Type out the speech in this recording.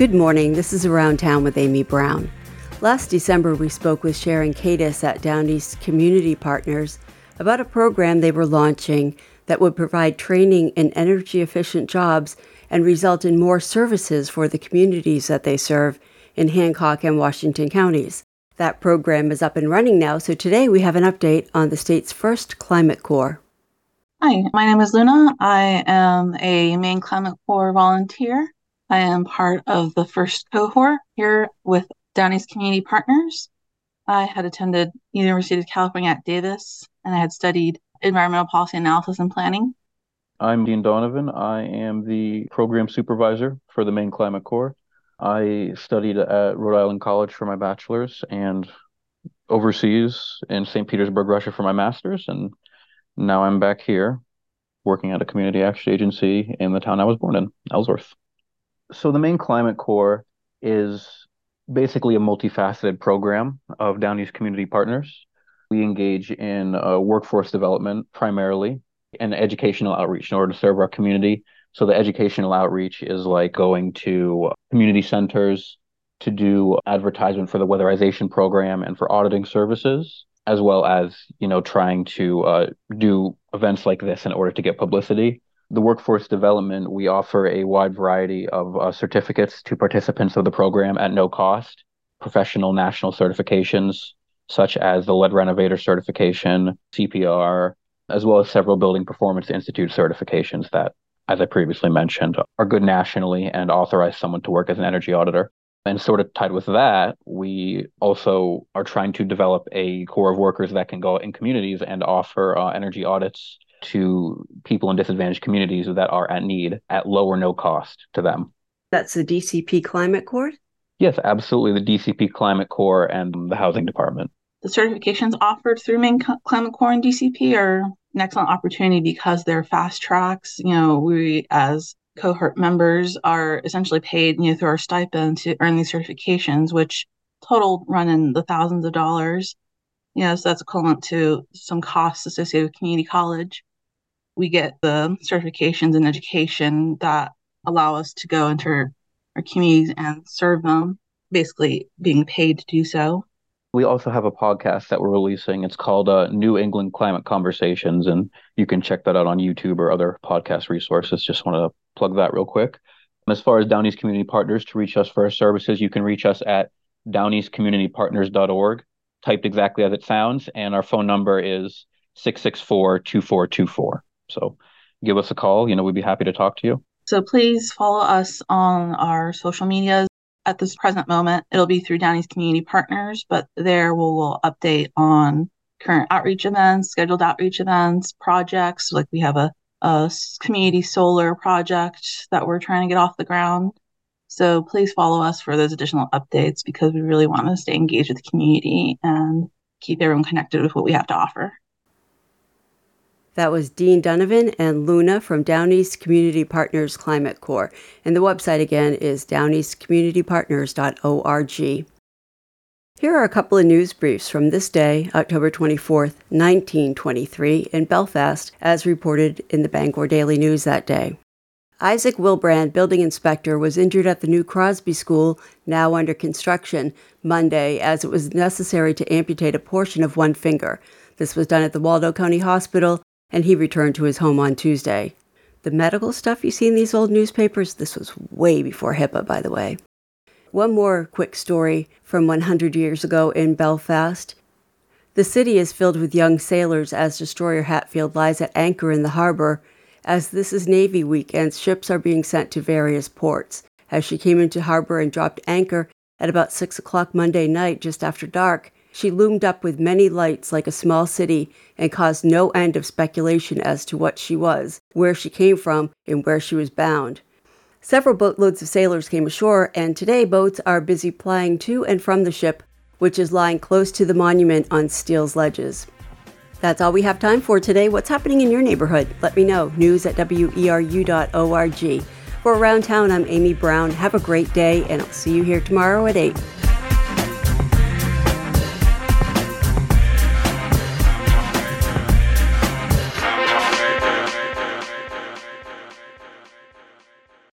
Good morning. This is Around Town with Amy Browne. Last December, we spoke with Sharon Cadis at Down East Community Partners about a program they were launching that would provide training in energy efficient jobs and result in more services for the communities that they serve in Hancock and Washington counties. That program is up and running now, so today we have an update on the state's first Climate Corps. Hi, my name is Luna. I am a Maine Climate Corps volunteer. I am part of the first cohort here with Down East Community Partners. I had attended University of California at Davis and I had studied environmental policy analysis and planning. I'm Dean Donovan. I am the program supervisor for the Maine Climate Corps. I studied at Rhode Island College for my bachelor's and overseas in St. Petersburg, Russia for my master's. And now I'm back here working at a community action agency in the town I was born in, Ellsworth. So the Maine Climate Corps is basically a multifaceted program of Down East community partners. We engage in uh, workforce development primarily and educational outreach in order to serve our community. So the educational outreach is like going to community centers to do advertisement for the weatherization program and for auditing services as well as you know trying to uh, do events like this in order to get publicity. The workforce development, we offer a wide variety of uh, certificates to participants of the program at no cost, professional national certifications such as the Lead Renovator certification, CPR, as well as several Building Performance Institute certifications that, as I previously mentioned, are good nationally and authorize someone to work as an energy auditor. And sort of tied with that, we also are trying to develop a core of workers that can go in communities and offer uh, energy audits to people in disadvantaged communities that are at need at low or no cost to them. That's the DCP Climate Corps? Yes, absolutely. The DCP Climate Corps and the Housing Department. The certifications offered through Maine Climate Corps and DCP are an excellent opportunity because they're fast tracks. You know, we as cohort members are essentially paid you know through our stipend to earn these certifications which total run in the thousands of dollars you know so that's equivalent to some costs associated with community college we get the certifications and education that allow us to go into our, communities and serve them basically being paid to do so we also have a podcast that we're releasing. It's called uh, New England Climate Conversations, and you can check that out on YouTube or other podcast resources. Just want to plug that real quick. As far as Down East Community Partners, to reach us for our services, you can reach us at downeastcommunitypartners.org, typed exactly as it sounds, and our phone number is 664-2424. So give us a call. You know, we'd be happy to talk to you. So please follow us on our social medias at this present moment, it'll be through Down East Community Partners, but there we'll, we'll update on current outreach events, scheduled outreach events, projects. Like we have a, a community solar project that we're trying to get off the ground. So please follow us for those additional updates because we really want to stay engaged with the community and keep everyone connected with what we have to offer. That was Dean Donovan and Luna from Down East Community Partners Climate Corps. And the website again is downeastcommunitypartners.org. Here are a couple of news briefs from this day, October 24th, 1923, in Belfast, as reported in the Bangor Daily News that day. Isaac Wilbrand, building inspector, was injured at the new Crosby School, now under construction, Monday, as it was necessary to amputate a portion of one finger. This was done at the Waldo County Hospital and he returned to his home on Tuesday. The medical stuff you see in these old newspapers, this was way before HIPAA, by the way. One more quick story from 100 years ago in Belfast. The city is filled with young sailors as destroyer Hatfield lies at anchor in the harbor. As this is Navy Week and ships are being sent to various ports. As she came into harbor and dropped anchor at about 6 o'clock Monday night, just after dark, she loomed up with many lights like a small city and caused no end of speculation as to what she was, where she came from, and where she was bound. Several boatloads of sailors came ashore, and today boats are busy plying to and from the ship, which is lying close to the monument on Steele's Ledges. That's all we have time for today. What's happening in your neighborhood? Let me know. News at weru.org. For Around Town, I'm Amy Browne. Have a great day, and I'll see you here tomorrow at 8.